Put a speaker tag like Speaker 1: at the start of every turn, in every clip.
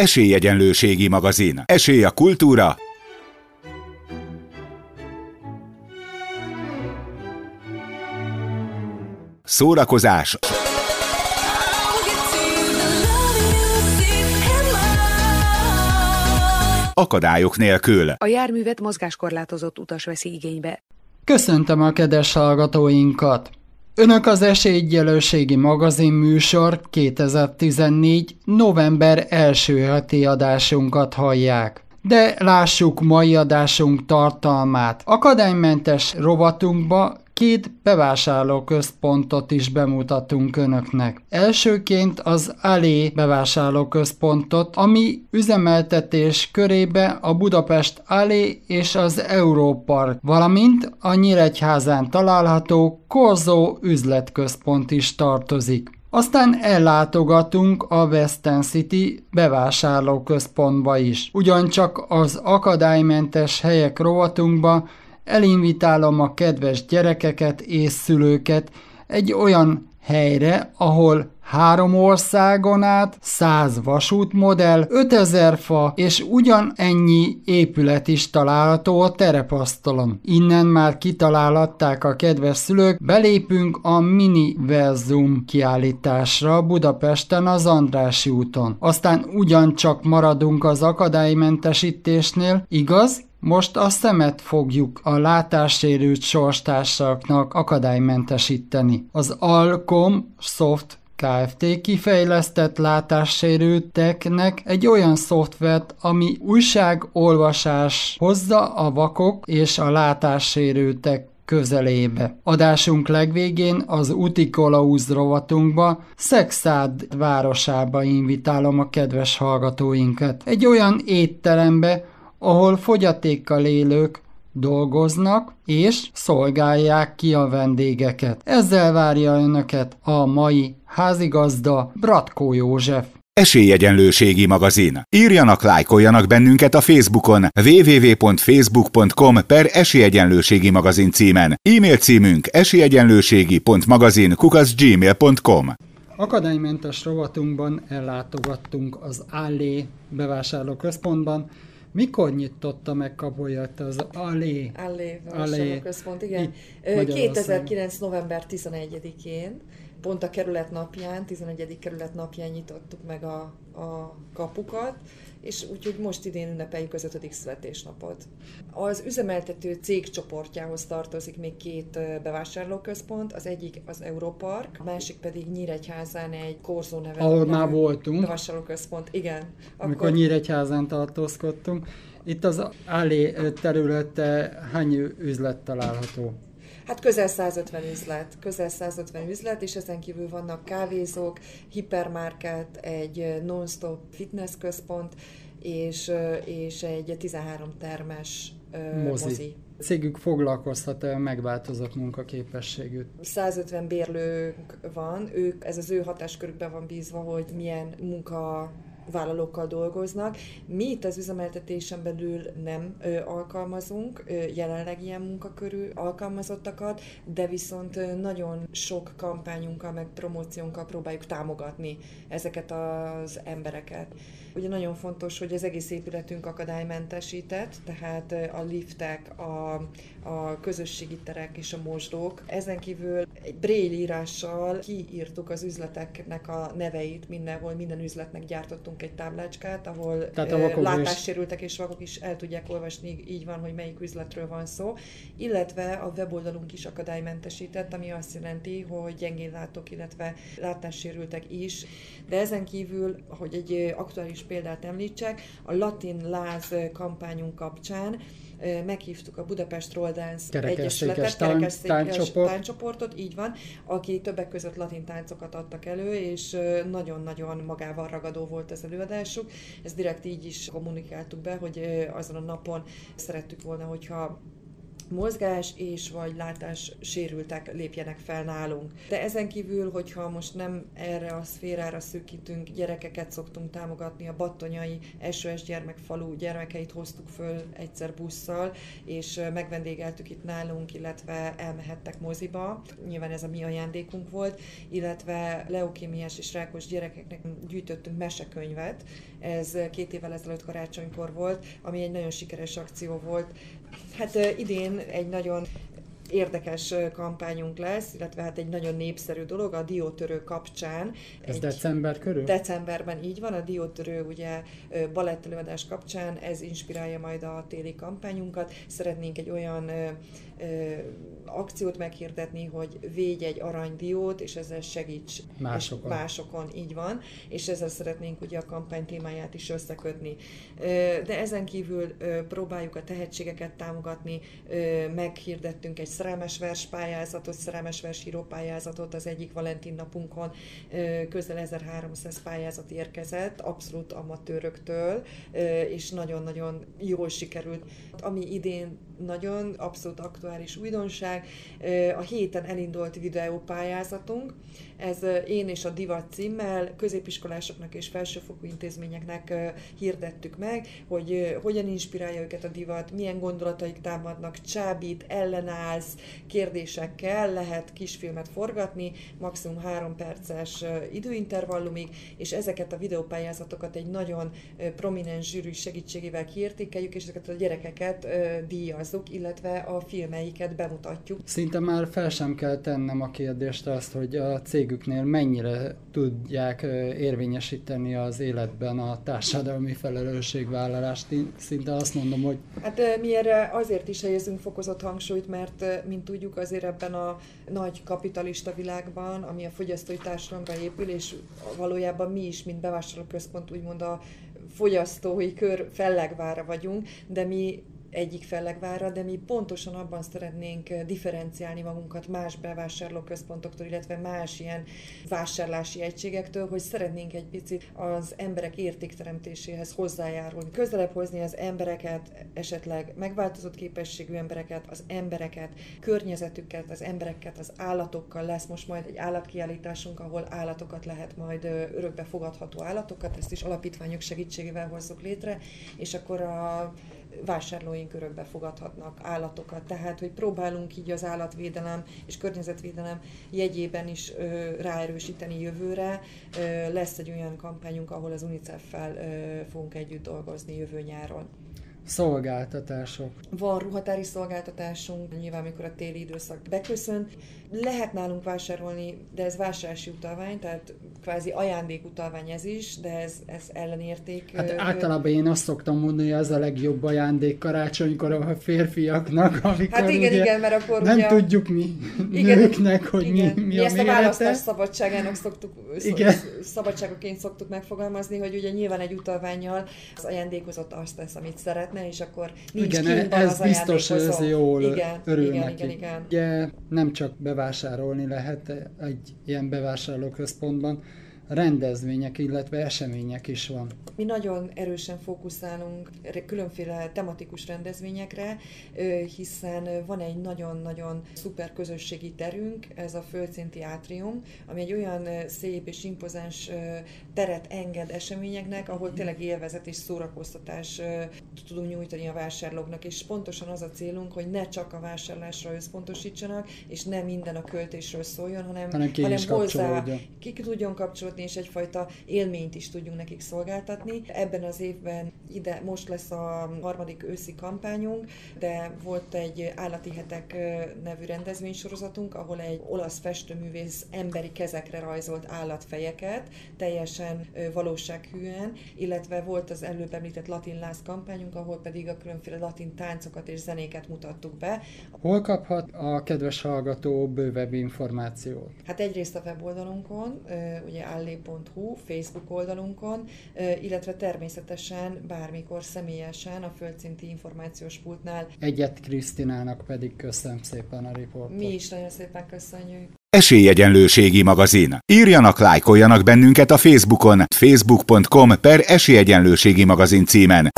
Speaker 1: Esélyegyenlőségi magazin. Esély a kultúra. Szórakozás. Akadályok nélkül.
Speaker 2: A járművet mozgáskorlátozott utas veszi igénybe.
Speaker 3: Köszöntöm a kedves hallgatóinkat! Önök az Esélyegyelőségi magazin műsor 2014. november első heti adásunkat hallják. De lássuk mai adásunk tartalmát. Akadálymentes rovatunkba két bevásárlóközpontot is bemutatunk önöknek. Elsőként az Alé bevásárlóközpontot, ami üzemeltetés körébe a Budapest Alé és az Európark, valamint a Nyíregyházán található Korzó üzletközpont is tartozik. Aztán ellátogatunk a Western City bevásárlóközpontba is. Ugyancsak az akadálymentes helyek rovatunkba elinvitálom a kedves gyerekeket és szülőket egy olyan helyre, ahol három országon át, száz vasútmodell, 5000 fa és ugyanennyi épület is található a terepasztalon. Innen már kitalálhatták a kedves szülők, belépünk a Mini Verzum kiállításra Budapesten az Andrási úton. Aztán ugyancsak maradunk az akadálymentesítésnél, igaz? Most a szemet fogjuk a látássérült sorstársaknak akadálymentesíteni. Az Alcom Soft Kft. kifejlesztett látássérülteknek egy olyan szoftvert, ami újságolvasás hozza a vakok és a látássérültek közelébe. Adásunk legvégén az Utikolauz rovatunkba, Szexád városába invitálom a kedves hallgatóinkat. Egy olyan étterembe, ahol fogyatékkal élők dolgoznak és szolgálják ki a vendégeket. Ezzel várja önöket a mai házigazda Bratkó József.
Speaker 1: Esélyegyenlőségi magazin. Írjanak, lájkoljanak bennünket a Facebookon www.facebook.com per esélyegyenlőségi magazin címen. E-mail címünk esélyegyenlőségi.magazin kukaszgmail.com
Speaker 3: Akadálymentes rovatunkban ellátogattunk az Allé bevásárlóközpontban, mikor nyitotta meg Kapolyat az Allé?
Speaker 4: Allé, Allé. központ, igen. 2009. november 11-én, pont a kerület napján, 11. kerület napján nyitottuk meg a, a kapukat, és úgyhogy most idén ünnepeljük az ötödik születésnapot. Az üzemeltető cég csoportjához tartozik még két bevásárlóközpont, az egyik az Europark, a másik pedig Nyíregyházán egy Korzó neve.
Speaker 3: Ahol már voltunk.
Speaker 4: Bevásárlóközpont, igen.
Speaker 3: Amikor Akkor... Nyíregyházán tartózkodtunk. Itt az Allé területe hány üzlet található?
Speaker 4: Hát közel 150 üzlet, közel 150 üzlet, és ezen kívül vannak kávézók, hipermarket, egy non-stop fitness központ, és, és egy 13 termes mozi. mozi.
Speaker 3: Cégük foglalkoztat a megváltozott munkaképességű.
Speaker 4: 150 bérlők van, ők, ez az ő hatáskörükben van bízva, hogy milyen munka vállalókkal dolgoznak. Mi itt az üzemeltetésen belül nem ö, alkalmazunk ö, jelenleg ilyen munkakörű alkalmazottakat, de viszont ö, nagyon sok kampányunkkal, meg promóciónkkal próbáljuk támogatni ezeket az embereket. Ugye nagyon fontos, hogy az egész épületünk akadálymentesített, tehát a liftek, a, a közösségi terek és a mosdók. Ezen kívül egy braille írással kiírtuk az üzleteknek a neveit mindenhol, minden üzletnek gyártottunk egy táblácskát, ahol Tehát a látássérültek és vakok is el tudják olvasni, így van, hogy melyik üzletről van szó. Illetve a weboldalunk is akadálymentesített, ami azt jelenti, hogy gyengén látok, illetve látássérültek is. De ezen kívül, hogy egy aktuális példát említsek, a Latin Láz kampányunk kapcsán meghívtuk a Budapest Roll Dance Egyesületet, kerekesszékes tánccsoportot, így van, aki többek között latin táncokat adtak elő, és nagyon-nagyon magával ragadó volt az előadásuk. Ezt direkt így is kommunikáltuk be, hogy azon a napon szerettük volna, hogyha mozgás és vagy látás sérültek lépjenek fel nálunk. De ezen kívül, hogyha most nem erre a szférára szűkítünk, gyerekeket szoktunk támogatni, a battonyai SOS gyermekfalu gyermekeit hoztuk föl egyszer busszal, és megvendégeltük itt nálunk, illetve elmehettek moziba. Nyilván ez a mi ajándékunk volt, illetve leukémiás és rákos gyerekeknek gyűjtöttünk mesekönyvet. Ez két évvel ezelőtt karácsonykor volt, ami egy nagyon sikeres akció volt. Hát idén egy nagyon érdekes kampányunk lesz, illetve hát egy nagyon népszerű dolog a diótörő kapcsán.
Speaker 3: Ez
Speaker 4: egy
Speaker 3: december körül?
Speaker 4: Decemberben így van, a diótörő ugye balettelőadás kapcsán, ez inspirálja majd a téli kampányunkat. Szeretnénk egy olyan akciót meghirdetni, hogy védj egy aranydiót, és ezzel segíts
Speaker 3: másokon.
Speaker 4: másokon, így van, és ezzel szeretnénk ugye a kampány témáját is összekötni. De ezen kívül próbáljuk a tehetségeket támogatni, meghirdettünk egy szerelmes vers pályázatot, szerelmes vers pályázatot az egyik Valentin napunkon, közel 1300 pályázat érkezett, abszolút amatőröktől, és nagyon-nagyon jól sikerült. Ami idén nagyon abszolút aktuális újdonság. A héten elindult videópályázatunk, ez Én és a Divat címmel középiskolásoknak és felsőfokú intézményeknek hirdettük meg, hogy hogyan inspirálja őket a divat, milyen gondolataik támadnak, csábít, ellenállsz, kérdésekkel lehet kisfilmet forgatni, maximum három perces időintervallumig, és ezeket a videópályázatokat egy nagyon prominens zsűri segítségével kiértékeljük, és ezeket a gyerekeket díjazzuk, illetve a filmeiket bemutatjuk.
Speaker 3: Szinte már fel sem kell tennem a kérdést azt, hogy a cég cégüknél mennyire tudják érvényesíteni az életben a társadalmi felelősségvállalást. Szinte azt mondom, hogy...
Speaker 4: Hát mi erre azért is helyezünk fokozott hangsúlyt, mert mint tudjuk azért ebben a nagy kapitalista világban, ami a fogyasztói társadalomra épül, és valójában mi is, mint bevásárlóközpont, úgymond a fogyasztói kör fellegvára vagyunk, de mi egyik fellegvára, de mi pontosan abban szeretnénk eh, differenciálni magunkat más bevásárlóközpontoktól, illetve más ilyen vásárlási egységektől, hogy szeretnénk egy picit az emberek értékteremtéséhez hozzájárulni, közelebb hozni az embereket, esetleg megváltozott képességű embereket, az embereket, környezetüket, az embereket, az állatokkal. Lesz most majd egy állatkiállításunk, ahol állatokat lehet majd örökbe fogadható állatokat, ezt is alapítványok segítségével hozzuk létre, és akkor a vásárlóink örökbe fogadhatnak állatokat. Tehát, hogy próbálunk így az állatvédelem és környezetvédelem jegyében is ö, ráerősíteni jövőre. Ö, lesz egy olyan kampányunk, ahol az UNICEF-fel fogunk együtt dolgozni jövő nyáron.
Speaker 3: Szolgáltatások.
Speaker 4: Van ruhatári szolgáltatásunk, nyilván amikor a téli időszak beköszön. Lehet nálunk vásárolni, de ez vásárlási utalvány, tehát kvázi ajándékutalvány ez is, de ez, ez ellenérték.
Speaker 3: Hát általában én azt szoktam mondani, hogy ez a legjobb ajándék karácsonykor a férfiaknak, amikor
Speaker 4: hát igen, igen, mert akkor
Speaker 3: nem
Speaker 4: ugye,
Speaker 3: tudjuk mi igen, nőknek, hogy igen. mi, mi,
Speaker 4: mi
Speaker 3: a
Speaker 4: ezt a
Speaker 3: mérete.
Speaker 4: választás szabadságának szoktuk,
Speaker 3: Igen.
Speaker 4: szabadságoként szoktuk megfogalmazni, hogy ugye nyilván egy utalványjal az ajándékozott azt tesz, amit szeretne, és akkor nincs
Speaker 3: Igen,
Speaker 4: kínban
Speaker 3: ez
Speaker 4: az
Speaker 3: biztos, hogy ez jól
Speaker 4: igen,
Speaker 3: örül
Speaker 4: igen,
Speaker 3: neki.
Speaker 4: igen, igen.
Speaker 3: Ugye nem csak bevásárolni lehet egy ilyen bevásárlóközpontban, rendezvények, illetve események is van.
Speaker 4: Mi nagyon erősen fókuszálunk különféle tematikus rendezvényekre, hiszen van egy nagyon-nagyon szuper közösségi terünk, ez a Földszinti Átrium, ami egy olyan szép és impozáns teret enged eseményeknek, ahol tényleg élvezet és szórakoztatás tudunk nyújtani a vásárlóknak, és pontosan az a célunk, hogy ne csak a vásárlásra összpontosítsanak, és ne minden a költésről szóljon, hanem,
Speaker 3: Hanem ki is
Speaker 4: hozzá ki tudjon kapcsolódni, és egyfajta élményt is tudjunk nekik szolgáltatni. Ebben az évben ide most lesz a harmadik őszi kampányunk, de volt egy Állati Hetek nevű rendezvénysorozatunk, ahol egy olasz festőművész emberi kezekre rajzolt állatfejeket, teljesen valósághűen, illetve volt az előbb említett latin láz kampányunk, ahol pedig a különféle latin táncokat és zenéket mutattuk be.
Speaker 3: Hol kaphat a kedves hallgató bővebb információt?
Speaker 4: Hát egyrészt a weboldalunkon, ugye allé.hu, Facebook oldalunkon, illetve természetesen bármikor személyesen a földszinti információs pultnál.
Speaker 3: Egyet Krisztinának pedig köszönöm szépen a riportot.
Speaker 4: Mi is nagyon szépen köszönjük.
Speaker 1: Esélyegyenlőségi magazin. Írjanak, lájkoljanak bennünket a Facebookon, facebook.com per esélyegyenlőségi magazin címen.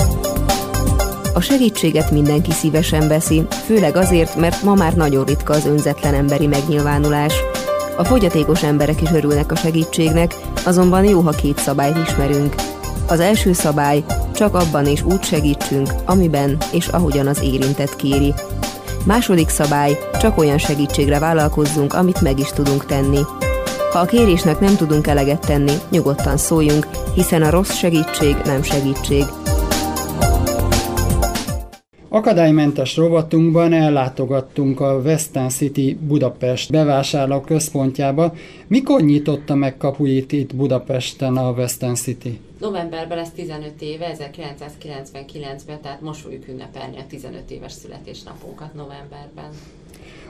Speaker 5: A segítséget mindenki szívesen veszi, főleg azért, mert ma már nagyon ritka az önzetlen emberi megnyilvánulás. A fogyatékos emberek is örülnek a segítségnek, azonban jó, ha két szabályt ismerünk. Az első szabály, csak abban és úgy segítsünk, amiben és ahogyan az érintett kéri. Második szabály, csak olyan segítségre vállalkozzunk, amit meg is tudunk tenni. Ha a kérésnek nem tudunk eleget tenni, nyugodtan szóljunk, hiszen a rossz segítség nem segítség.
Speaker 3: Akadálymentes rovatunkban ellátogattunk a Western City Budapest bevásárló központjába. Mikor nyitotta meg kapuit itt Budapesten a Western City?
Speaker 6: Novemberben lesz 15 éve, 1999-ben, tehát most fogjuk ünnepelni a 15 éves születésnapunkat novemberben.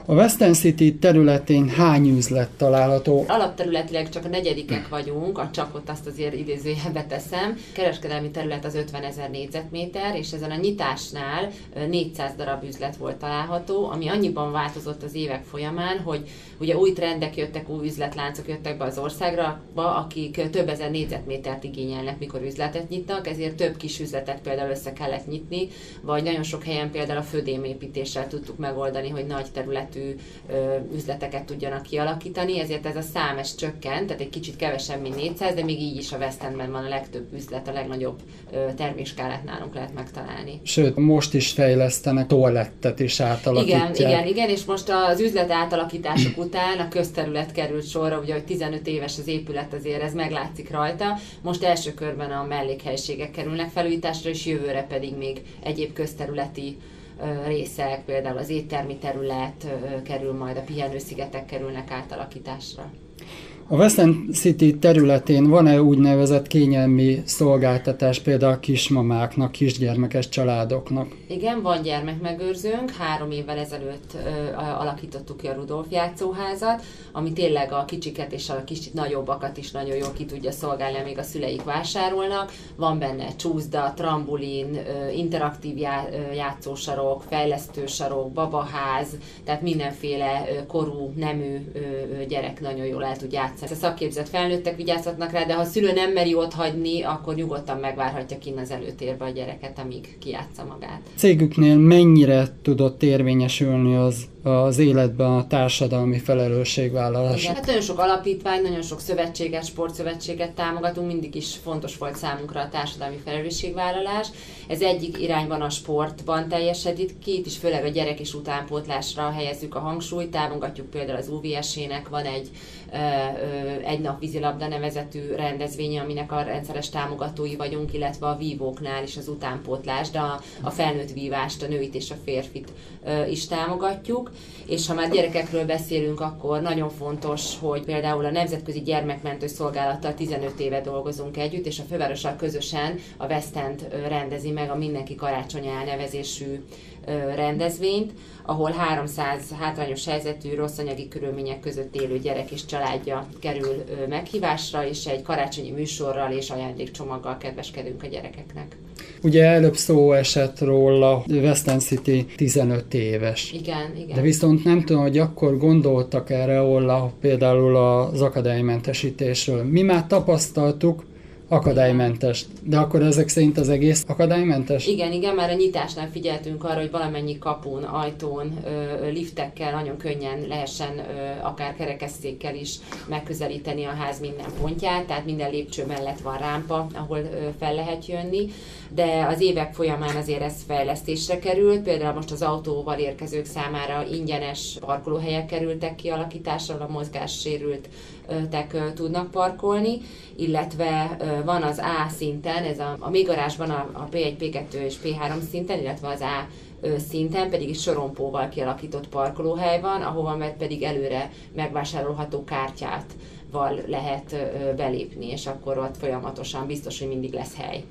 Speaker 3: A Western City területén hány üzlet található?
Speaker 6: Alapterületileg csak a negyedikek vagyunk, a csakot azt azért idézőjelbe teszem. Kereskedelmi terület az 50 ezer négyzetméter, és ezen a nyitásnál 400 darab üzlet volt található, ami annyiban változott az évek folyamán, hogy ugye új trendek jöttek, új üzletláncok jöttek be az országra, akik több ezer négyzetmétert igényelnek, mikor üzletet nyitnak, ezért több kis üzletet például össze kellett nyitni, vagy nagyon sok helyen például a födémépítéssel tudtuk megoldani, hogy nagy terület méretű üzleteket tudjanak kialakítani, ezért ez a szám ez csökkent, tehát egy kicsit kevesebb, mint 400, de még így is a West Endben van a legtöbb üzlet, a legnagyobb terméskálát nálunk lehet megtalálni.
Speaker 3: Sőt, most is fejlesztenek toalettet is átalakítják.
Speaker 6: Igen, igen, igen, és most az üzlet átalakítások után a közterület került sorra, ugye, hogy 15 éves az épület, azért ez meglátszik rajta. Most első körben a mellékhelyiségek kerülnek felújításra, és jövőre pedig még egyéb közterületi részek, például az éttermi terület kerül majd, a pihenőszigetek kerülnek átalakításra.
Speaker 3: A Western City területén van-e úgynevezett kényelmi szolgáltatás például a kismamáknak, kisgyermekes családoknak?
Speaker 6: Igen, van gyermekmegőrzőnk. Három évvel ezelőtt ö, alakítottuk ki a Rudolf játszóházat, ami tényleg a kicsiket és a kicsit nagyobbakat is nagyon jól ki tudja szolgálni, amíg a szüleik vásárolnak. Van benne csúszda, trambulin, ö, interaktív já, ö, játszósarok, fejlesztősarok, babaház, tehát mindenféle ö, korú, nemű ö, gyerek nagyon jól el tud játszani játszani. A szakképzett felnőttek vigyázhatnak rá, de ha a szülő nem meri ott hagyni, akkor nyugodtan megvárhatja kinn az előtérbe a gyereket, amíg kijátsza magát.
Speaker 3: Cégüknél mennyire tudott érvényesülni az az életben a társadalmi felelősségvállalás.
Speaker 6: Igen, hát nagyon sok alapítvány, nagyon sok szövetséget, sportszövetséget támogatunk, mindig is fontos volt számunkra a társadalmi felelősségvállalás. Ez egyik irányban a sportban teljesedik ki, itt is főleg a gyerek és utánpótlásra helyezzük a hangsúlyt, támogatjuk például az UVS-ének, van egy egy nap vízilabda nevezetű rendezvénye, aminek a rendszeres támogatói vagyunk, illetve a vívóknál is az utánpótlás, de a, a felnőtt vívást, a nőit és a férfit is támogatjuk. És ha már gyerekekről beszélünk, akkor nagyon fontos, hogy például a Nemzetközi Gyermekmentő Szolgálattal 15 éve dolgozunk együtt, és a fővárossal közösen a West End rendezi meg a Mindenki Karácsony elnevezésű rendezvényt, ahol 300 hátrányos helyzetű, rossz anyagi körülmények között élő gyerek és családja kerül meghívásra, és egy karácsonyi műsorral és ajándékcsomaggal kedveskedünk a gyerekeknek.
Speaker 3: Ugye előbb szó esett róla, Western City 15 éves.
Speaker 6: Igen, igen.
Speaker 3: De viszont nem tudom, hogy akkor gondoltak erre, ahol például az akadálymentesítésről. Mi már tapasztaltuk, akadálymentes. De akkor ezek szerint az egész akadálymentes?
Speaker 6: Igen, igen, már a nyitásnál figyeltünk arra, hogy valamennyi kapun, ajtón, liftekkel nagyon könnyen lehessen akár kerekesszékkel is megközelíteni a ház minden pontját, tehát minden lépcső mellett van rámpa, ahol fel lehet jönni, de az évek folyamán azért ez fejlesztésre került, például most az autóval érkezők számára ingyenes parkolóhelyek kerültek kialakításra, a mozgássérült tek tudnak parkolni, illetve van az A szinten, ez a, a mélygarázsban a, a P1, P2 és P3 szinten, illetve az A szinten pedig is sorompóval kialakított parkolóhely van, ahova meg pedig előre megvásárolható kártyát lehet belépni, és akkor ott folyamatosan biztos, hogy mindig lesz hely.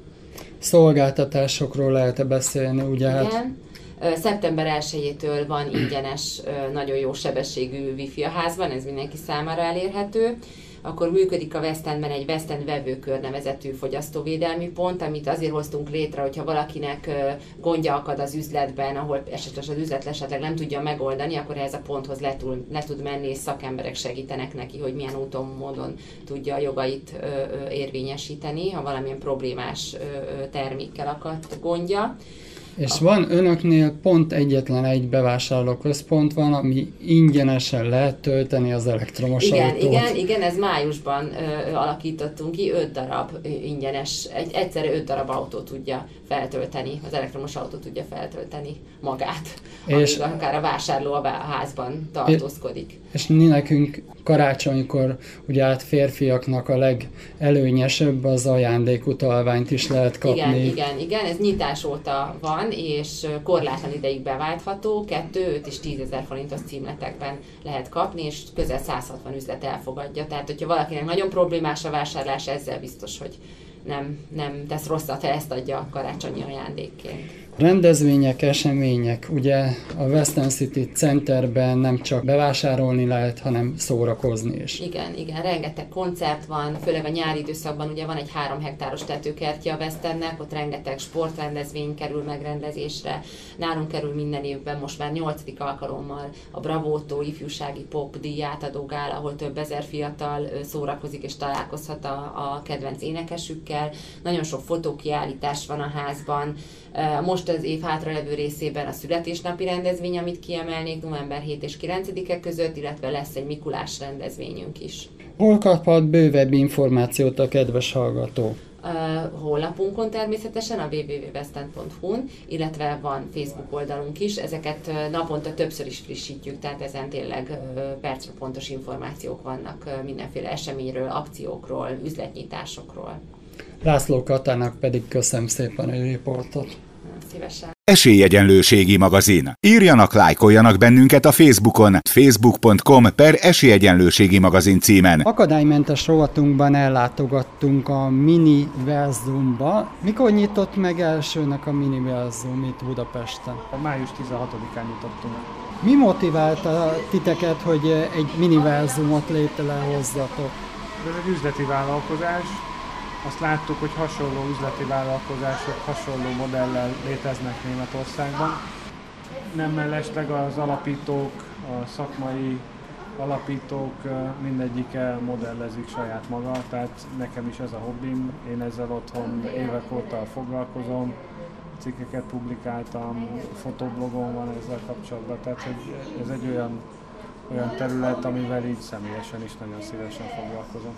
Speaker 3: Szolgáltatásokról lehet-e beszélni, ugye?
Speaker 6: Hát Igen. Hát... Szeptember 1-től van ingyenes, nagyon jó sebességű wifi a házban, ez mindenki számára elérhető. Akkor működik a West Endben egy West End vevőkör nevezetű fogyasztóvédelmi pont, amit azért hoztunk létre, hogyha valakinek gondja akad az üzletben, ahol esetleg az üzlet esetleg nem tudja megoldani, akkor ez a ponthoz le tud, le tud menni, és szakemberek segítenek neki, hogy milyen úton, módon tudja a jogait érvényesíteni, ha valamilyen problémás termékkel akadt gondja
Speaker 3: És van önöknél pont egyetlen egy bevásárlóközpont van, ami ingyenesen lehet tölteni az elektromos
Speaker 6: igen,
Speaker 3: autót.
Speaker 6: Igen, igen, ez májusban ö, alakítottunk ki, öt darab ingyenes, egy, egyszerre öt darab autó tudja feltölteni, az elektromos autó tudja feltölteni magát, és akár a vásárló a házban tartózkodik.
Speaker 3: És mi nekünk karácsonykor ugye hát férfiaknak a legelőnyesebb az ajándékutalványt is lehet kapni.
Speaker 6: Igen, igen, igen, ez nyitás óta van, és korlátlan ideig beváltható, 2, 5 és 10 ezer forintos címletekben lehet kapni, és közel 160 üzlet elfogadja. Tehát, hogyha valakinek nagyon problémás a vásárlás, ezzel biztos, hogy nem, nem tesz rosszat, ha ezt adja karácsonyi ajándékként.
Speaker 3: Rendezvények, események, ugye a Western City Centerben nem csak bevásárolni lehet, hanem szórakozni is.
Speaker 6: Igen, igen, rengeteg koncert van, főleg a nyári időszakban ugye van egy három hektáros tetőkertje a Westernnek, ott rengeteg sportrendezvény kerül megrendezésre. Nálunk kerül minden évben most már nyolcadik alkalommal a Bravótó ifjúsági pop díjátadó gál, ahol több ezer fiatal szórakozik és találkozhat a, a kedvenc énekesükkel. Nagyon sok fotókiállítás van a házban, most az év hátralevő részében a születésnapi rendezvény, amit kiemelnék november 7 és 9-e között, illetve lesz egy Mikulás rendezvényünk is.
Speaker 3: Hol kaphat bővebb információt a kedves hallgató?
Speaker 6: Uh, honlapunkon természetesen, a www.westend.hu-n, illetve van Facebook oldalunk is. Ezeket naponta többször is frissítjük, tehát ezen tényleg uh, percre pontos információk vannak mindenféle eseményről, akciókról, üzletnyitásokról.
Speaker 3: László Katának pedig köszönöm szépen a riportot.
Speaker 6: Szívesen.
Speaker 1: Esélyegyenlőségi magazin. Írjanak, lájkoljanak bennünket a Facebookon, facebook.com per esélyegyenlőségi magazin címen.
Speaker 3: Akadálymentes rovatunkban ellátogattunk a Mini Verzumba. Mikor nyitott meg elsőnek a Mini Verzum itt Budapesten?
Speaker 7: A május 16-án nyitottunk.
Speaker 3: Mi motiválta titeket, hogy egy Mini Verzumot létrehozzatok?
Speaker 7: Ez egy üzleti vállalkozás, azt láttuk, hogy hasonló üzleti vállalkozások hasonló modellel léteznek Németországban. Nem mellesleg az alapítók, a szakmai alapítók mindegyike modellezik saját maga, tehát nekem is ez a hobbim, én ezzel otthon évek óta foglalkozom, cikkeket publikáltam, fotoblogom van ezzel kapcsolatban, tehát hogy ez egy olyan, olyan terület, amivel így személyesen is nagyon szívesen foglalkozom.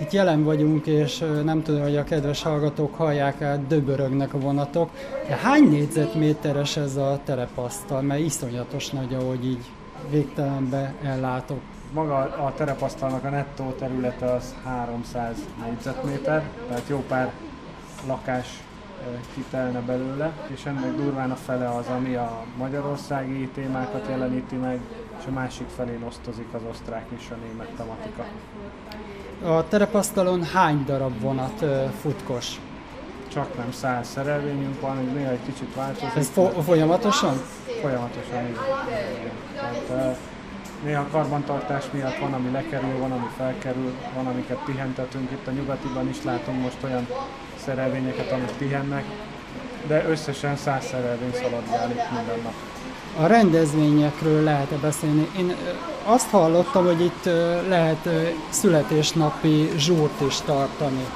Speaker 3: Itt jelen vagyunk, és nem tudom, hogy a kedves hallgatók hallják el, döbörögnek a vonatok. De hány négyzetméteres ez a terepasztal? Mert iszonyatos nagy, ahogy így végtelenbe ellátok.
Speaker 7: Maga a terepasztalnak a nettó területe az 300 négyzetméter, tehát jó pár lakás kitelne belőle, és ennek durván a fele az, ami a magyarországi témákat jeleníti meg, és a másik felén osztozik az osztrák és a német tematika.
Speaker 3: A terepasztalon hány darab vonat futkos?
Speaker 7: Csak nem száz szerelvényünk van, hogy néha egy kicsit változik.
Speaker 3: Ez fo- folyamatosan?
Speaker 7: Folyamatosan, így. Tehát, néha karbantartás miatt van, ami lekerül, van, ami felkerül, van, amiket pihentetünk. Itt a nyugatiban is látunk most olyan szerelvényeket, amik pihennek, de összesen száz szerelvény szaladgál itt minden nap.
Speaker 3: A rendezvényekről lehet-e beszélni? Én azt hallottam, hogy itt lehet születésnapi zsúrt is tartani.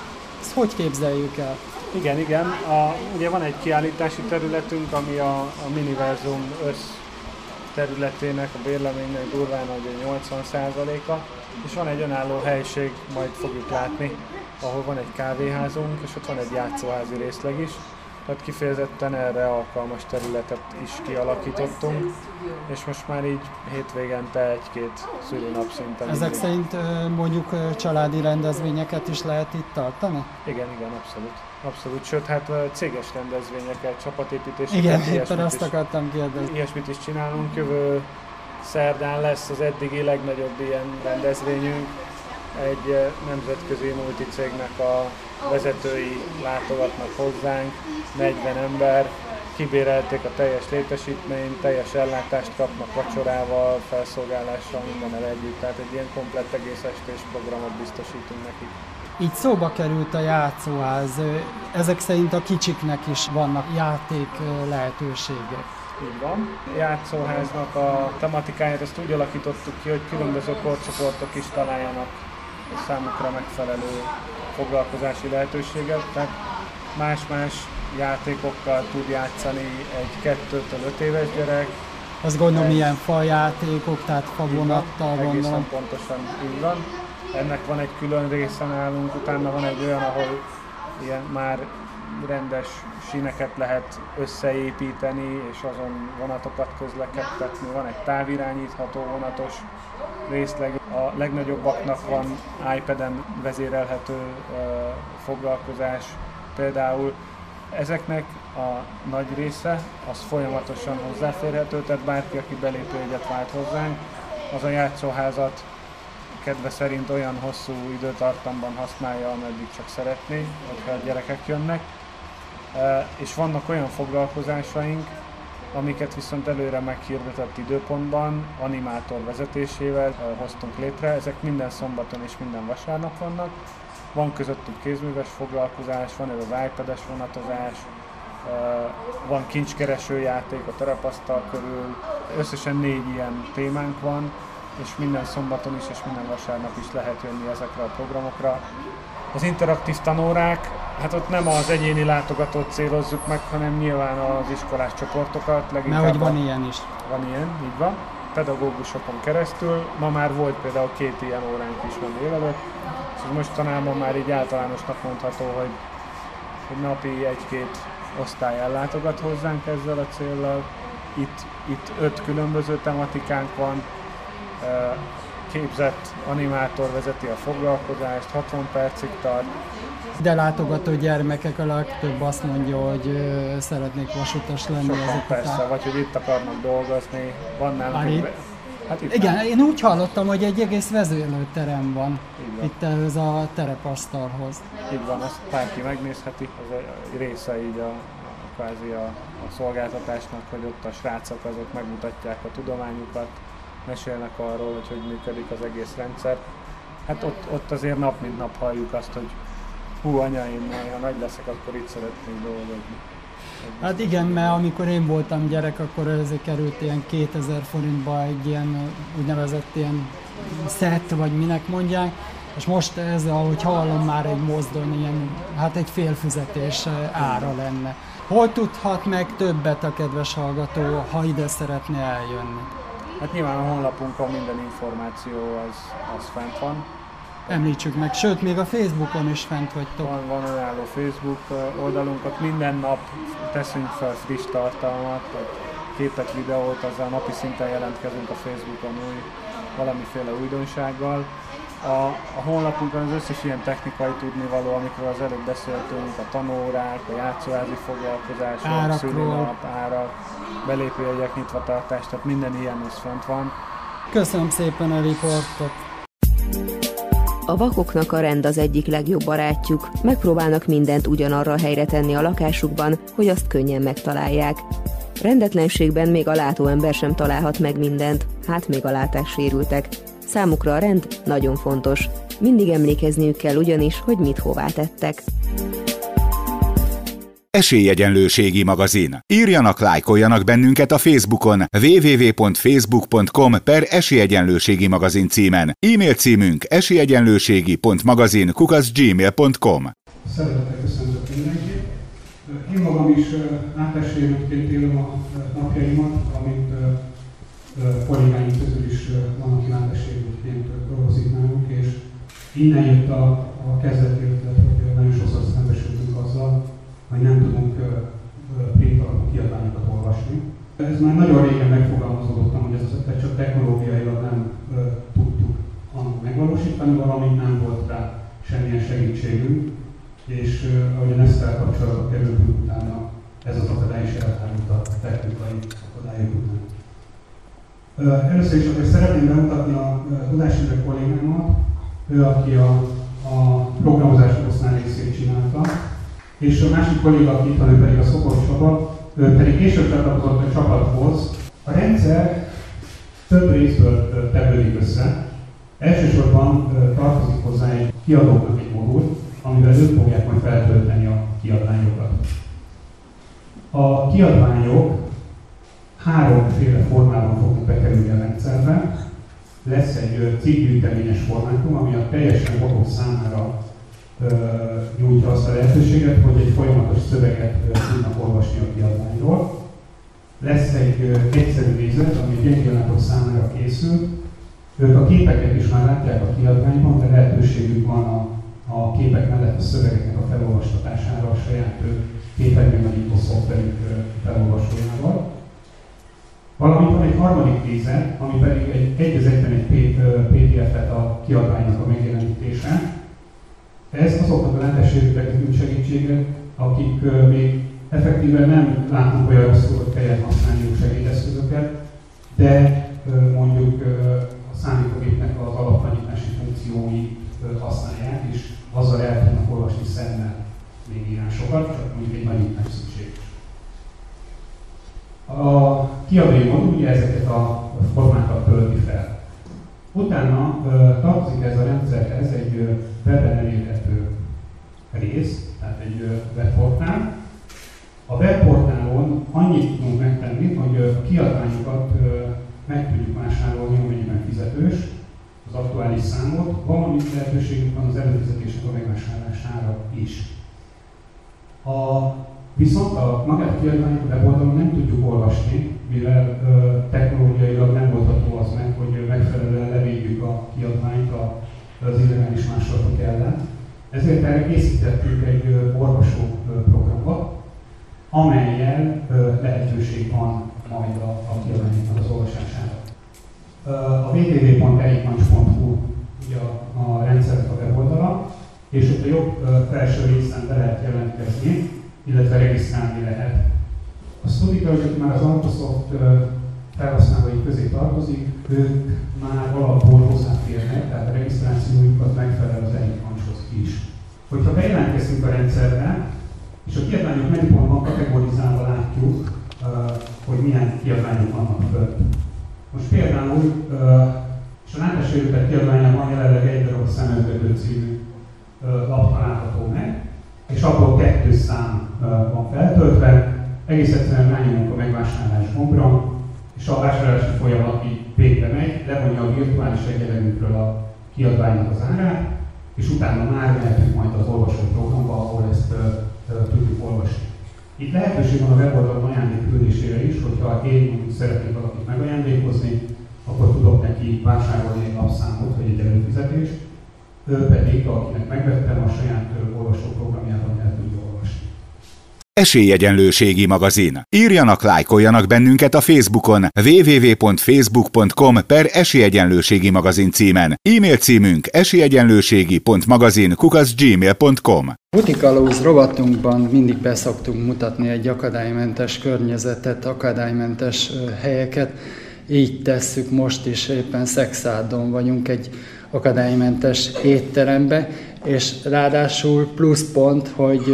Speaker 3: Ezt hogy képzeljük el?
Speaker 7: Igen, igen. A, ugye van egy kiállítási területünk, ami a, a Miniverzum össz területének, a bérleménynek durván a 80%-a, és van egy önálló helység, majd fogjuk látni, ahol van egy kávéházunk, és ott van egy játszóházi részleg is, tehát kifejezetten erre alkalmas területet is kialakítottunk, és most már így hétvégente egy-két szülőnap szinten.
Speaker 3: Ezek mindig. szerint mondjuk családi rendezvényeket is lehet itt tartani?
Speaker 7: Igen, igen, abszolút. Abszolút, sőt, hát céges rendezvényeket, csapatépítéseket.
Speaker 3: Igen, éppen azt akartam kérdezni.
Speaker 7: Ilyesmit is csinálunk, jövő szerdán lesz az eddigi legnagyobb ilyen rendezvényünk, egy nemzetközi multicégnek a vezetői látogatnak hozzánk, 40 ember, kibérelték a teljes létesítményt, teljes ellátást kapnak vacsorával, felszolgálással, mindennel együtt, tehát egy ilyen komplett egész estés programot biztosítunk nekik.
Speaker 3: Így szóba került a játszóház, ezek szerint a kicsiknek is vannak játék lehetőségek.
Speaker 7: Így van. Játszóháznak a tematikáját azt úgy alakítottuk ki, hogy különböző korcsoportok is találjanak számukra megfelelő foglalkozási lehetőséget. Tehát más-más játékokkal tud játszani egy 2-től 5 éves gyerek.
Speaker 3: Azt gondolom, ilyen fajátékok, tehát favonattal gondolom.
Speaker 7: pontosan így van. Ennek van egy külön része nálunk, utána van egy olyan, ahol ilyen már rendes síneket lehet összeépíteni, és azon vonatokat közlekedtetni. Van egy távirányítható vonatos részleg. A legnagyobbaknak van iPad-en vezérelhető foglalkozás. Például ezeknek a nagy része az folyamatosan hozzáférhető, tehát bárki, aki belépőjegyet vált hozzánk, az a játszóházat kedve szerint olyan hosszú időtartamban használja, ameddig csak szeretné, hogyha a gyerekek jönnek. És vannak olyan foglalkozásaink, amiket viszont előre meghirdetett időpontban, animátor vezetésével hoztunk létre. Ezek minden szombaton és minden vasárnap vannak. Van közöttük kézműves foglalkozás, van ez az iPad-es vonatozás, van kincskereső játék a terepasztal körül. Összesen négy ilyen témánk van, és minden szombaton is és minden vasárnap is lehet jönni ezekre a programokra. Az interaktív tanórák, hát ott nem az egyéni látogatót célozzuk meg, hanem nyilván az iskolás csoportokat.
Speaker 3: Mert hogy van ilyen is.
Speaker 7: van ilyen, így van. Pedagógusokon keresztül. Ma már volt például két ilyen óránk is van délelőtt, ez mostanában már így általánosnak mondható, hogy, hogy napi egy-két osztály ellátogat hozzánk ezzel a céllal. Itt, itt öt különböző tematikánk van, képzett animátor vezeti a foglalkozást, 60 percig tart,
Speaker 3: De látogató gyermekek a legtöbb azt mondja, hogy szeretnék vasutas lenni
Speaker 7: sokan persze,
Speaker 3: után.
Speaker 7: vagy hogy itt akarnak dolgozni, van nálunk Hát itt
Speaker 3: Igen,
Speaker 7: nálunk.
Speaker 3: én úgy hallottam, hogy egy egész vezérlőterem van
Speaker 7: van.
Speaker 3: itt ez a terepasztalhoz.
Speaker 7: Így van, azt bárki megnézheti, ez egy része így a, a kvázi a, a szolgáltatásnak, hogy ott a srácok azok megmutatják a tudományukat, mesélnek arról, hogy hogy működik az egész rendszer. Hát ott, ott azért nap mint nap halljuk azt, hogy hú anya, én ha nagy leszek, akkor itt szeretnék dolgozni.
Speaker 3: Hát igen, mert amikor én voltam gyerek, akkor ez került ilyen 2000 forintba egy ilyen úgynevezett ilyen szett, vagy minek mondják, és most ez, ahogy hallom, már egy mozdony, ilyen, hát egy félfizetés ára lenne. Hol tudhat meg többet a kedves hallgató, ha ide szeretne eljönni?
Speaker 7: Hát nyilván a honlapunkon minden információ az, az fent van.
Speaker 3: Említsük meg, sőt, még a Facebookon is fent vagytok.
Speaker 7: Van, van önálló Facebook oldalunk, ott minden nap teszünk fel friss tartalmat, képet, videót, azzal napi szinten jelentkezünk a Facebookon új, valamiféle újdonsággal. A, a honlapunkon az összes ilyen technikai tudnivaló, amikről az előbb beszéltünk, a tanórák, a játszóházi foglalkozások,
Speaker 3: Árakról.
Speaker 7: szülinap, árak, belépőjegyek, nyitvatartás, tehát minden ilyen is fent van.
Speaker 3: Köszönöm szépen a riportot.
Speaker 5: A vakoknak a rend az egyik legjobb barátjuk, megpróbálnak mindent ugyanarra a helyre tenni a lakásukban, hogy azt könnyen megtalálják. Rendetlenségben még a látóember sem találhat meg mindent, hát még a látássérültek. Számukra a rend nagyon fontos. Mindig emlékezniük kell ugyanis, hogy mit hová tettek.
Speaker 1: Esélyegyenlőségi magazin. Írjanak, lájkoljanak bennünket a Facebookon www.facebook.com per esélyegyenlőségi magazin címen. E-mail címünk esélyegyenlőségi.magazin kukaszgmail.com
Speaker 8: Szeretettel köszöntök mindenkit. Én magam is átesélőként élem a napjaimat, amit kollégáim közül is van, aki átesélőként dolgozik nálunk, és innen jött a, a kezdeti ötlet, hogy nagyon sokszor szembesültünk azzal, hogy nem tudunk print alapú kiadványokat olvasni. Ez már nagyon régen megfogalmazódottam, hogy ez az ötlet csak technológiailag nem tudtuk megvalósítani, valamint nem volt rá semmilyen segítségünk, és ahogyan ezt kapcsolatba kerültünk utána, ez az akadály is elhárult a technikai akadályok után. Először is akkor szeretném bemutatni a Tudásindre kollégámat, ő aki a, a programozás osztály részét csinálta, és a másik kolléga, aki itt van, ő pedig a Szokos Csaba, ő pedig később csatlakozott a csapathoz. A rendszer több részből tevődik össze. Elsősorban tartozik hozzá egy kiadóknak egy modul, amivel ők fogják majd feltölteni a kiadványokat. A kiadványok háromféle formában fognak bekerülni a rendszerbe. Lesz egy ö, cikkgyűjteményes formátum, ami a teljesen vakok számára nyújtja azt a lehetőséget, hogy egy folyamatos szöveget tudnak olvasni a kiadványról. Lesz egy egyszerű nézet, ami gyengélátok számára készül. Ők a képeket is már látják a kiadványban, de lehetőségük van a, a képek mellett a szövegeknek a felolvastatására a saját képernyőnagyító szoftverük felolvasójával. Valamint van egy harmadik nézet, ami pedig egy egy egy PDF-et a kiadványnak a megjelenítése. Ez azoknak a lentességüknek nyújt segítséget, akik még effektíven nem látnak olyan rosszul, hogy kelljen használniuk segédeszközöket, de mondjuk a számítógépnek az alaptanítási funkciói használják, és azzal el tudnak olvasni szemmel még írásokat, csak mondjuk egy nagyítás szükséges. A kiadói modul ugye ezeket a formákat tölti fel. Utána tartozik ez a rendszerhez egy webben elérhető rész, tehát egy webportál. A webportálon annyit tudunk megtenni, hogy a kiadványokat meg tudjuk vásárolni, amennyiben fizetős, az aktuális számot, valamint lehetőségünk van az előfizetések a megvásárlására is. A, viszont a magát a weboldalon nem tudjuk olvasni, mivel technológiailag nem oldható az meg, hogy megfelelően levédjük a kiadványt a, az illegális másolatok ellen. Ezért erre készítettünk egy ö, olvasó ö, programot, amelyel lehetőség van majd a, a kiadványoknak az olvasására. A www.eikmancs.hu ugye a, a rendszernek a weboldala, és ott a jobb felső részen be lehet jelentkezni, illetve regisztrálni lehet. A StudyGirl, már az Microsoft felhasználói közé tartozik, ők már alapból hozzáférnek, tehát a regisztrációjukat megfelel az Eikmancshoz is. Hogyha bejelentkezünk a rendszerbe, és a kiadványok menüpontban kategorizálva látjuk, hogy milyen kiadványok vannak fönt. Most például, és a látássérültek kiadványában jelenleg egy darab szemeltető című lap található meg, és abból kettő szám van feltöltve, egész egyszerűen rányomunk a megvásárlás gombra, és a vásárlási folyamat így végbe megy, levonja a virtuális egyenlegünkről a kiadványnak az árát, és utána már mehetünk majd az olvasó programba, ahol ezt uh, tudjuk olvasni. Itt lehetőség van a weboldalon ajándék küldésére is, hogyha én szeretnék valakit megajándékozni, akkor tudok neki vásárolni egy lapszámot, vagy egy előfizetést, ő pedig, akinek megvettem, a saját olvasó programjában el tudja olvasni.
Speaker 1: Esélyegyenlőségi magazin. Írjanak, lájkoljanak bennünket a Facebookon www.facebook.com per esélyegyenlőségi magazin címen. E-mail címünk esélyegyenlőségi.magazin kukaszgmail.com
Speaker 3: Butikalóz rovatunkban mindig beszoktunk mutatni egy akadálymentes környezetet, akadálymentes helyeket. Így tesszük most is, éppen Szexádon vagyunk egy akadálymentes étterembe, és ráadásul plusz pont, hogy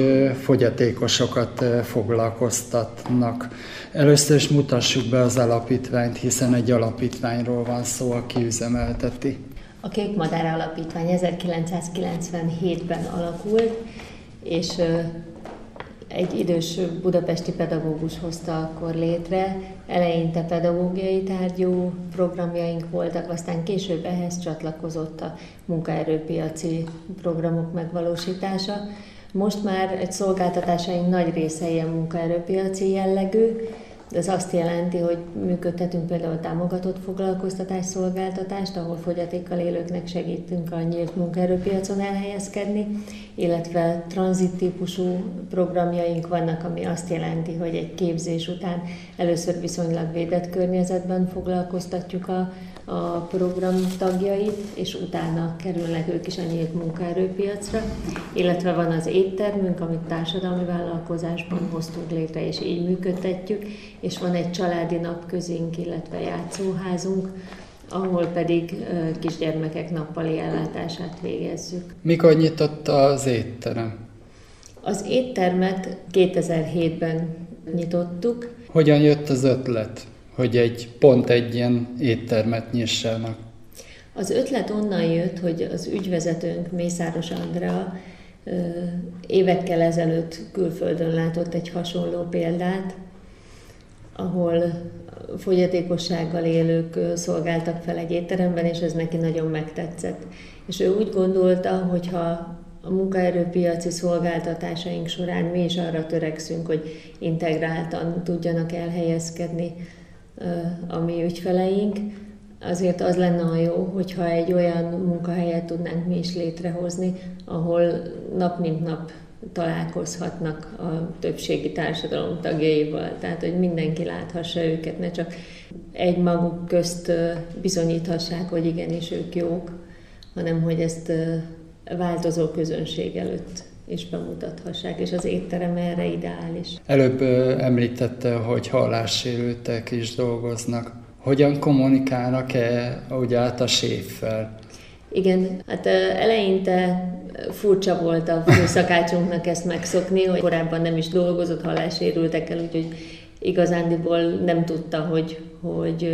Speaker 3: fogyatékosokat foglalkoztatnak. Először is mutassuk be az alapítványt, hiszen egy alapítványról van szó, aki üzemelteti.
Speaker 9: A Kék Madár Alapítvány 1997-ben alakult, és egy idős budapesti pedagógus hozta akkor létre. Eleinte pedagógiai tárgyú programjaink voltak, aztán később ehhez csatlakozott a munkaerőpiaci programok megvalósítása. Most már egy szolgáltatásaink nagy része ilyen munkaerőpiaci jellegű, ez azt jelenti, hogy működtetünk például támogatott foglalkoztatás szolgáltatást, ahol fogyatékkal élőknek segítünk a nyílt munkaerőpiacon elhelyezkedni, illetve tranzit típusú programjaink vannak, ami azt jelenti, hogy egy képzés után először viszonylag védett környezetben foglalkoztatjuk a a program tagjait, és utána kerülnek ők is a nyílt munkaerőpiacra, illetve van az éttermünk, amit társadalmi vállalkozásban hoztunk létre, és így működtetjük, és van egy családi napközünk, illetve játszóházunk, ahol pedig kisgyermekek nappali ellátását végezzük.
Speaker 3: Mikor nyitott az étterem?
Speaker 9: Az éttermet 2007-ben nyitottuk.
Speaker 3: Hogyan jött az ötlet? Hogy egy pont egy ilyen éttermet nyissanak?
Speaker 9: Az ötlet onnan jött, hogy az ügyvezetőnk Mészáros Andrea évekkel ezelőtt külföldön látott egy hasonló példát, ahol fogyatékossággal élők szolgáltak fel egy étteremben, és ez neki nagyon megtetszett. És ő úgy gondolta, hogy ha a munkaerőpiaci szolgáltatásaink során mi is arra törekszünk, hogy integráltan tudjanak elhelyezkedni a mi ügyfeleink. Azért az lenne a jó, hogyha egy olyan munkahelyet tudnánk mi is létrehozni, ahol nap mint nap találkozhatnak a többségi társadalom tagjaival, tehát hogy mindenki láthassa őket, ne csak egy maguk közt bizonyíthassák, hogy igenis ők jók, hanem hogy ezt változó közönség előtt is bemutathassák, és az étterem erre ideális.
Speaker 3: Előbb említette, hogy hallássérültek is dolgoznak. Hogyan kommunikálnak-e ugye át a séffel?
Speaker 9: Igen, hát eleinte furcsa volt a főszakácsunknak ezt megszokni, hogy korábban nem is dolgozott hallássérültekkel, úgyhogy igazándiból nem tudta, hogy, hogy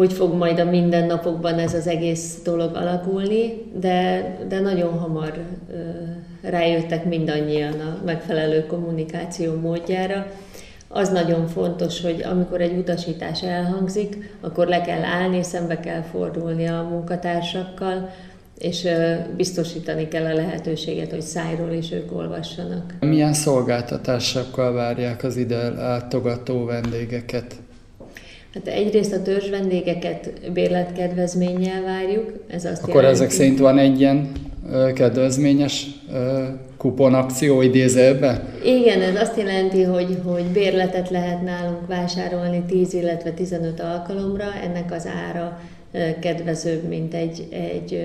Speaker 9: hogy fog majd a mindennapokban ez az egész dolog alakulni, de, de nagyon hamar rájöttek mindannyian a megfelelő kommunikáció módjára. Az nagyon fontos, hogy amikor egy utasítás elhangzik, akkor le kell állni, szembe kell fordulni a munkatársakkal, és biztosítani kell a lehetőséget, hogy szájról is ők olvassanak.
Speaker 3: Milyen szolgáltatásokkal várják az ide látogató vendégeket?
Speaker 9: Hát egyrészt a törzs vendégeket bérletkedvezménnyel várjuk. Ez azt
Speaker 3: Akkor jelenti, ezek szerint van egy ilyen kedvezményes kuponakció idézőbe?
Speaker 9: Igen, ez azt jelenti, hogy, hogy bérletet lehet nálunk vásárolni 10, illetve 15 alkalomra. Ennek az ára kedvezőbb, mint egy, egy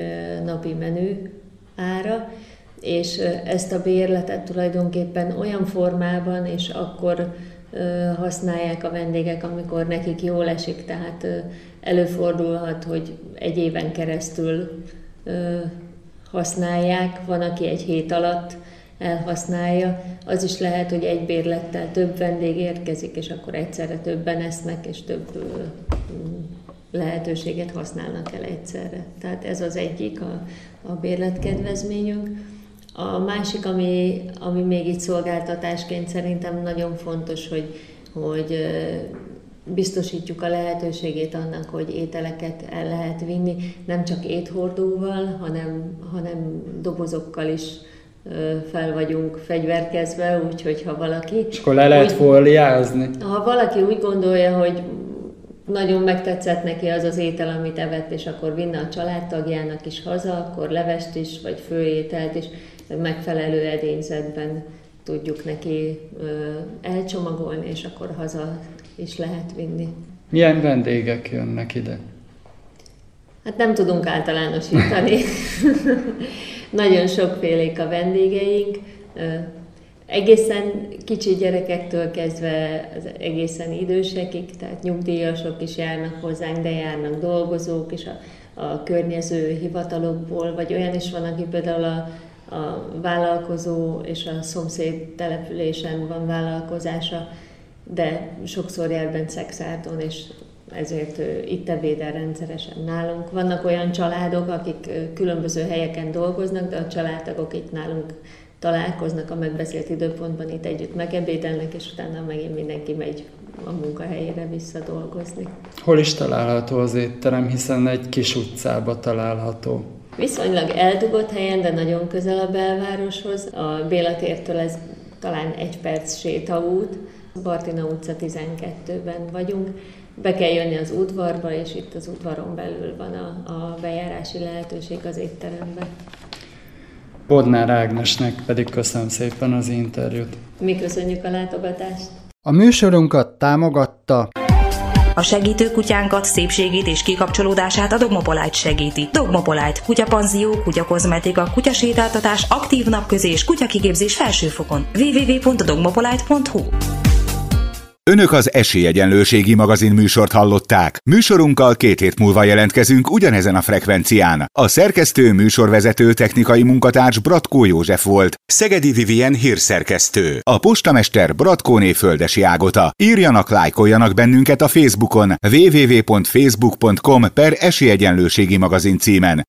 Speaker 9: napi menü ára és ezt a bérletet tulajdonképpen olyan formában, és akkor használják a vendégek, amikor nekik jól esik, tehát előfordulhat, hogy egy éven keresztül használják, van, aki egy hét alatt elhasználja. Az is lehet, hogy egy bérlettel több vendég érkezik, és akkor egyszerre többen esznek, és több lehetőséget használnak el egyszerre. Tehát ez az egyik a, a bérletkedvezményünk. A másik, ami, ami még itt szolgáltatásként szerintem nagyon fontos, hogy, hogy biztosítjuk a lehetőségét annak, hogy ételeket el lehet vinni, nem csak éthordóval, hanem, hanem dobozokkal is fel vagyunk fegyverkezve, úgyhogy ha valaki...
Speaker 3: És akkor le lehet úgy, fóliázni?
Speaker 9: Ha valaki úgy gondolja, hogy nagyon megtetszett neki az az étel, amit evett, és akkor vinne a családtagjának is haza, akkor levest is, vagy főételt is, megfelelő edényzetben tudjuk neki elcsomagolni, és akkor haza is lehet vinni.
Speaker 3: Milyen vendégek jönnek ide?
Speaker 9: Hát nem tudunk általánosítani. Nagyon sokfélék a vendégeink. Egészen kicsi gyerekektől kezdve az egészen idősekig, tehát nyugdíjasok is járnak hozzánk, de járnak dolgozók is a, a környező hivatalokból, vagy olyan is van, aki például a a vállalkozó és a szomszéd településen van vállalkozása, de sokszor jár bent Szexárdon, és ezért itt ebédel rendszeresen nálunk. Vannak olyan családok, akik különböző helyeken dolgoznak, de a családtagok itt nálunk találkoznak a megbeszélt időpontban, itt együtt megebédelnek, és utána megint mindenki megy a munkahelyére visszadolgozni.
Speaker 3: Hol is található az étterem, hiszen egy kis utcába található?
Speaker 9: Viszonylag eldugott helyen, de nagyon közel a belvároshoz. A Béla tértől ez talán egy perc sétaút. Bartina utca 12-ben vagyunk. Be kell jönni az udvarba, és itt az udvaron belül van a, a bejárási lehetőség az étterembe.
Speaker 3: Bodnár Ágnesnek pedig köszönöm szépen az interjút.
Speaker 9: Mi köszönjük a látogatást.
Speaker 3: A műsorunkat támogatta
Speaker 10: a segítő kutyánkat, szépségét és kikapcsolódását a Dogmopolite segíti. Dogmopolite, kutyapanzió, kutyakozmetika, kutyasétáltatás, aktív napközés, kutyakigépzés felsőfokon. www.dogmopolite.hu
Speaker 1: Önök az Esélyegyenlőségi magazin műsort hallották. Műsorunkkal két hét múlva jelentkezünk ugyanezen a frekvencián. A szerkesztő műsorvezető technikai munkatárs Bratkó József volt. Szegedi Vivien hírszerkesztő. A postamester Bratkóné Földesi Ágota. Írjanak, lájkoljanak bennünket a Facebookon www.facebook.com per Esélyegyenlőségi magazin címen.